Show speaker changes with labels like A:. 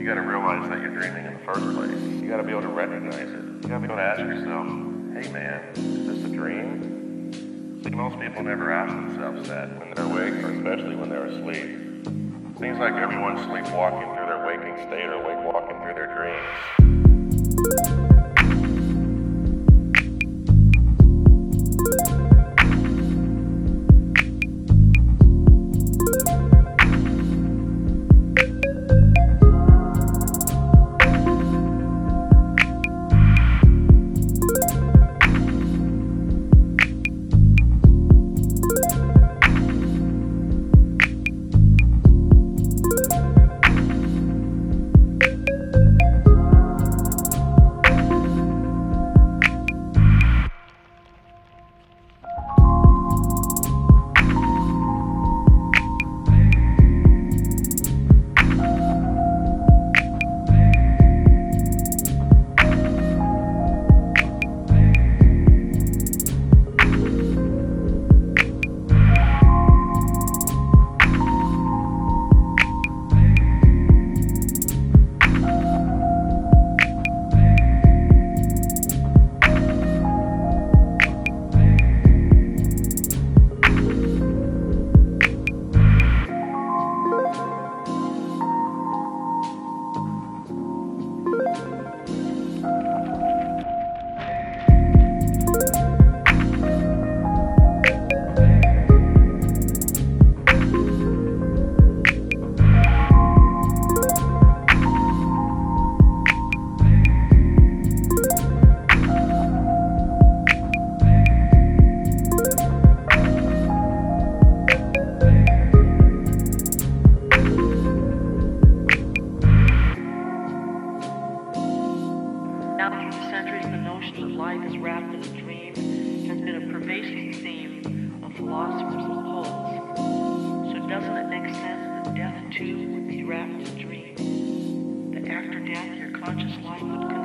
A: You gotta realize that you're dreaming in the first place. You gotta be able to recognize it. You gotta be able to ask yourself, hey man, is this a dream? See, most people never ask themselves that when they're awake or especially when they're asleep. Seems like everyone's sleepwalking through their waking state or wake walking through their dreams.
B: And poets. So doesn't it make sense that death too would be wrapped in dream? That after death, your conscious life would continue?